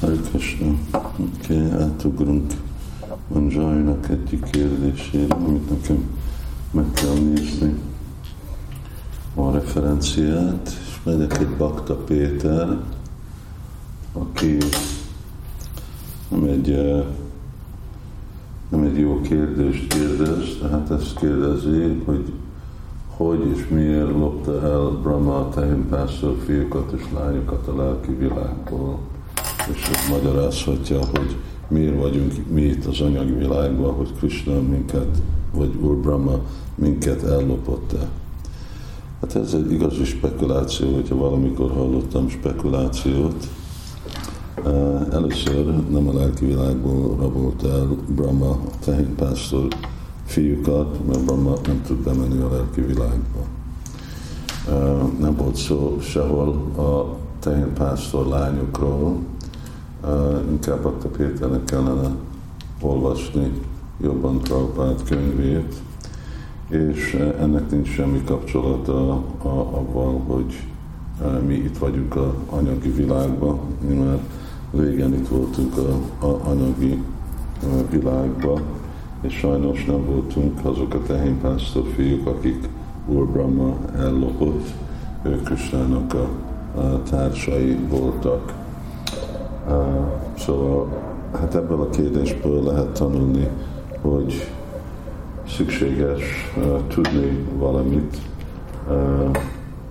Hare Krishna. Oké, okay, átugrunk Manjarinak egyik kérdésére, amit nekem meg kell nézni a referenciát, és megyek egy Bakta Péter, aki nem egy, eh, nem egy jó kérdést kérdez, tehát ezt kérdezi, hogy hogy és miért lopta el Brahma a tehénpásztor fiúkat és lányokat a lelki világból. És ez magyarázhatja, hogy miért vagyunk mi itt az anyagi világban, hogy Krishna minket, vagy Úr Brahma minket ellopott el. Hát ez egy igazi spekuláció, hogyha valamikor hallottam spekulációt. Először nem a lelki világból rabolt el Brahma a tehénpásztor fiúkat, mert Brahma nem tud bemenni a lelki világba. Nem volt szó sehol a tehénpásztor lányokról, inkább a Péternek kellene olvasni jobban Prabhupád könyvét, és ennek nincs semmi kapcsolata avval, hogy mi itt vagyunk a anyagi világban, mi már régen itt voltunk a, a anyagi világban, és sajnos nem voltunk azok a tehénpásztor fiúk, akik Úr Brahma ellopott, ők Kristának a, a társai voltak. Szóval hát ebből a kérdésből lehet tanulni, hogy szükséges tudni valamit,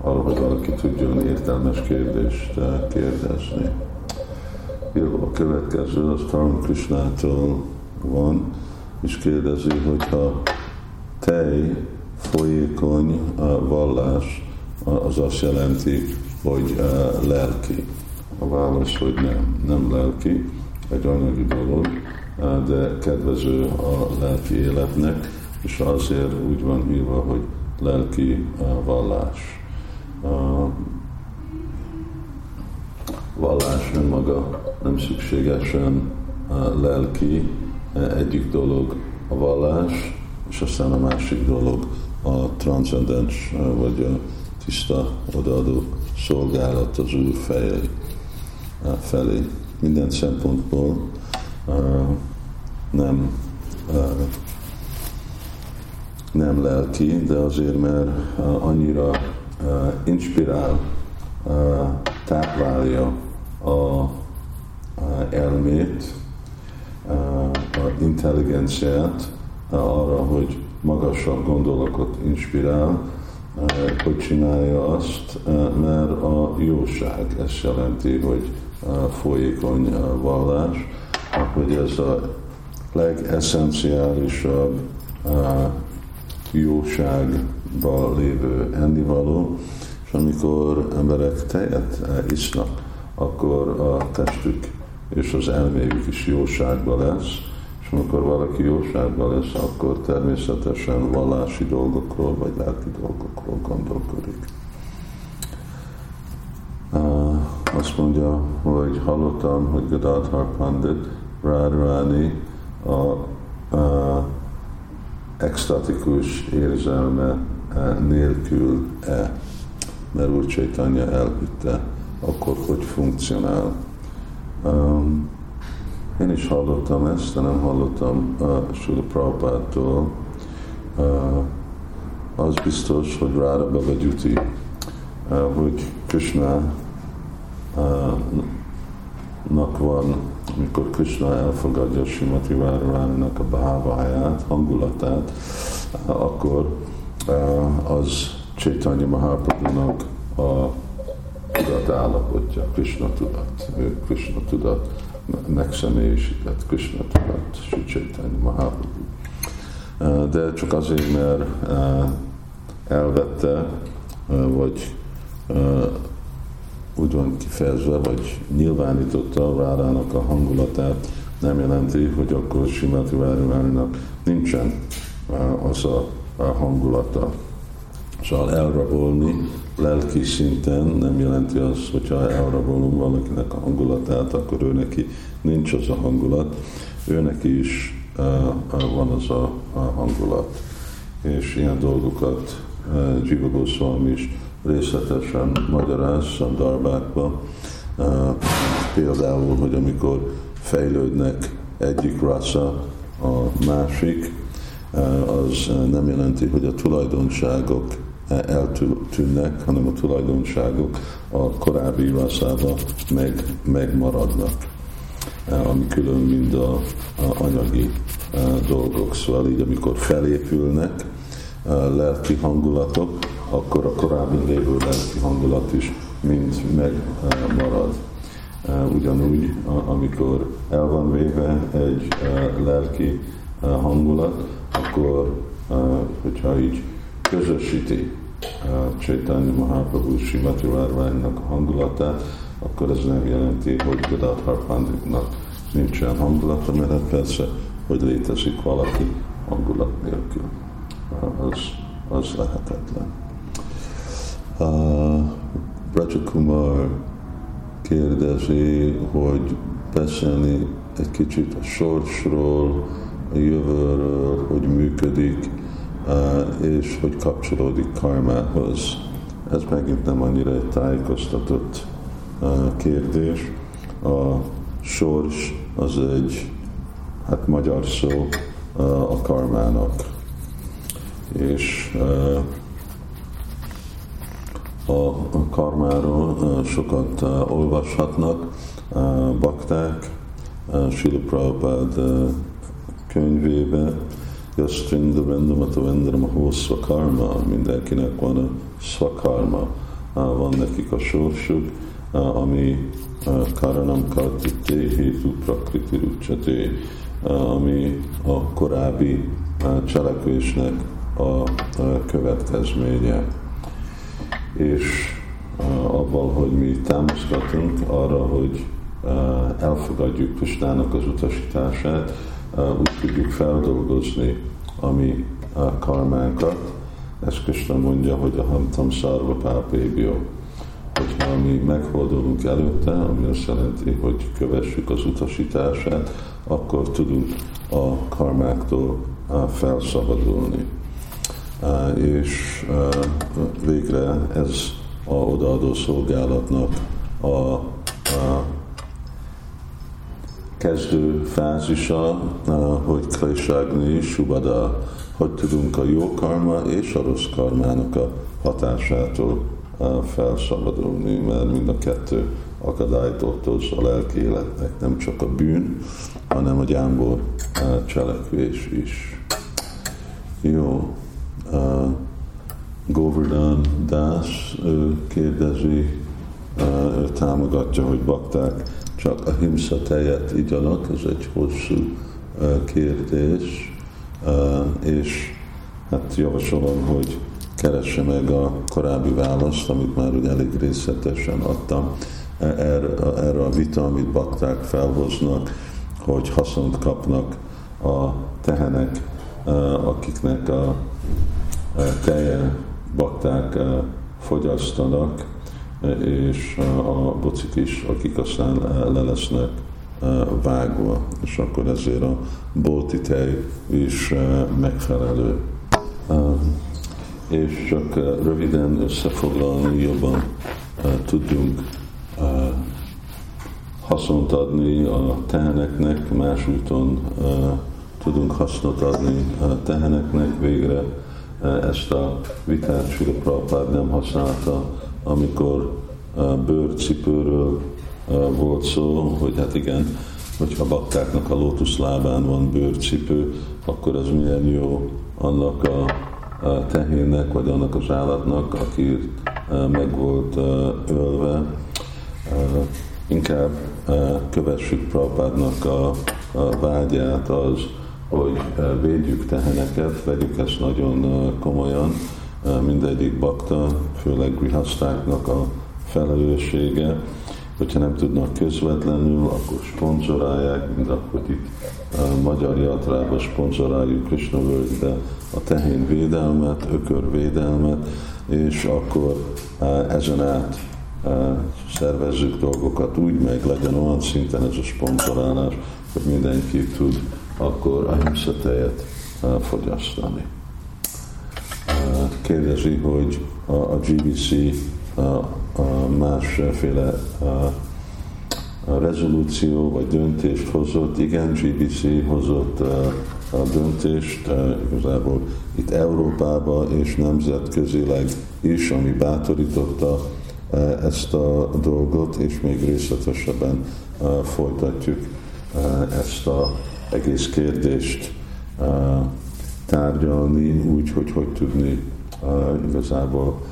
arra, hogy valaki tudjon értelmes kérdést kérdezni. Jó, a következő az Karan Krishnától van, és kérdezi, hogyha tej folyékony vallás, az azt jelenti, hogy lelki. A válasz, hogy nem, nem lelki, egy anyagi dolog, uh, de kedvező a lelki életnek, és azért úgy van írva, hogy lelki vallás. A vallás önmaga nem szükségesen lelki, egyik dolog a vallás, és aztán a másik dolog a transzcendens, vagy a tiszta odaadó szolgálat az Úr fejei felé. Minden szempontból nem nem lelki, de azért, mert annyira inspirál, táplálja a, elmét, a intelligenciát arra, hogy magasabb gondolatot inspirál, hogy csinálja azt, mert a jóság ezt jelenti, hogy folyékony vallás, hogy ez a legeszenciálisabb uh, jóságban lévő ennivaló, és amikor emberek tejet isznak, akkor a testük és az elméjük is jóságban lesz, és amikor valaki jóságban lesz, akkor természetesen vallási dolgokról vagy lelki dolgokról gondolkodik. Azt mondja, hogy hallottam, hogy Gadadhar Pandit Radharani a, a extatikus érzelme eh, nélkül-e, mert Úr Csaitanya elhitte, akkor hogy funkcionál. Um, én is hallottam ezt, de nem hallottam uh, Sula Prabhupától. Uh, az biztos, hogy Rára Bavagyuti, uh, hogy Krishna nak van, amikor Krishna elfogadja Simati Várvárának a báváját, hangulatát, akkor az Chaitanya Mahaprabhu-nak a tudat állapotja, Krishna tudat. Ő Krishna tudat megszemélyisített Krishna tudat, Sri Chaitanya Mahaprabhu. De csak azért, mert elvette, vagy úgy van kifejezve, vagy nyilvánította Rárának a hangulatát, nem jelenti, hogy akkor Simati Várivárinak nincsen az a, hangulata. Szóval elrabolni lelki szinten nem jelenti azt, hogyha elrabolunk valakinek a hangulatát, akkor ő neki nincs az a hangulat, ő neki is uh, van az a, hangulat. És ilyen dolgokat uh, Jiva is részletesen magyaráz a darbákba, például, hogy amikor fejlődnek egyik rasa a másik, az nem jelenti, hogy a tulajdonságok eltűnnek, hanem a tulajdonságok a korábbi rasszában meg, megmaradnak, ami külön mind a, a anyagi dolgok. Szóval így, amikor felépülnek lelki hangulatok, akkor a korábbi lévő lelki hangulat is mind megmarad. Ugyanúgy, amikor el van véve egy lelki hangulat, akkor, hogyha így közösíti Csaitanya Mahaprabhu Simati Várványnak a hangulatát, akkor ez nem jelenti, hogy Gadadhar Panditnak nincsen hangulata, mert hát persze, hogy létezik valaki hangulat nélkül. Az, az lehetetlen. Uh, Rajakumar kérdezi, hogy beszélni egy kicsit a sorsról, a jövőről, hogy működik, és hogy kapcsolódik karmához. Ez megint nem annyira egy tájékoztatott kérdés. A sors az egy hát magyar szó a karmának. És a karmáról sokat olvashatnak bakták, Srila Prabhupád könyvébe, Yastrinda Vendamata Vendrama Hószva Karma, mindenkinek van a svakarma, van nekik a sorsuk, ami Karanam Kartite Hétu Prakriti Rucsaté, ami a korábbi cselekvésnek a következménye. És abban, hogy mi támaszgatunk arra, hogy elfogadjuk Pistának az utasítását, úgy tudjuk feldolgozni a mi karmánkat. Ezt Krishna mondja, hogy a hamtam szarva pápébió. Hogyha mi megfordulunk előtte, ami azt jelenti, hogy kövessük az utasítását, akkor tudunk a karmáktól felszabadulni. És végre ez a odaadó szolgálatnak a, a kezdő fázisa, hogy Klésagni, Subada, hogy tudunk a jó karma és a rossz karmának a hatásától felszabadulni, mert mind a kettő akadályt okoz a lelki életnek, nem csak a bűn, hanem a gyámbor cselekvés is. Jó. Govardhan Das kérdezi, ő támogatja, hogy bakták csak a himsza tejet igyanak, ez egy hosszú kérdés, és hát javasolom, hogy keresse meg a korábbi választ, amit már ugye elég részletesen adtam, e, erre, erre a vita, amit bakták felhoznak, hogy haszont kapnak a tehenek, akiknek a teje bakták fogyasztanak, és a bocik is, akik aztán le lesznek vágva, és akkor ezért a bolti tej is megfelelő. És csak röviden összefoglalni, jobban tudjunk haszont adni a teheneknek, más úton tudunk hasznot adni a teheneknek, végre ezt a vitát Sula nem használta amikor bőrcipőről volt szó, hogy hát igen, hogyha baktáknak a lótuszlábán van bőrcipő, akkor az milyen jó annak a tehénnek, vagy annak az állatnak, aki meg volt ölve. Inkább kövessük Prabhádnak a vágyát az, hogy védjük teheneket, vegyük ezt nagyon komolyan, mindegyik bakta, főleg grihasztáknak a felelőssége, hogyha nem tudnak közvetlenül, akkor sponsorálják, mint akkor itt a magyar jatrában sponsoráljuk Krishna de a tehén védelmet, ökör védelmet, és akkor ezen át szervezzük dolgokat úgy, meg legyen olyan szinten ez a sponsorálás, hogy mindenki tud akkor a himszatejet fogyasztani kérdezi, hogy a, GBC másféle a a rezolúció vagy döntést hozott. Igen, GBC hozott a döntést igazából itt Európában és nemzetközileg is, ami bátorította ezt a dolgot, és még részletesebben folytatjuk ezt a egész kérdést tárgyalni, úgy, hogy hogy tudni igazából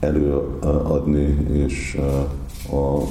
előadni, és a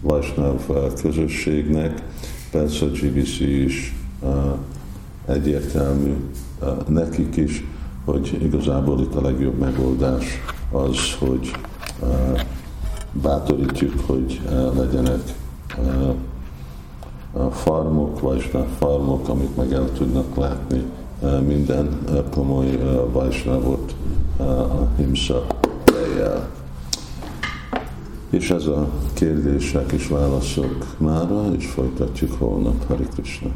Vajsnav közösségnek, persze a GBC is egyértelmű nekik is, hogy igazából itt a legjobb megoldás az, hogy bátorítjuk, hogy legyenek farmok, vagy farmok, amit meg el tudnak látni minden komoly vajsnávot a himsa fejjel. És ez a kérdések és válaszok mára, és folytatjuk holnap. Hari Krishna.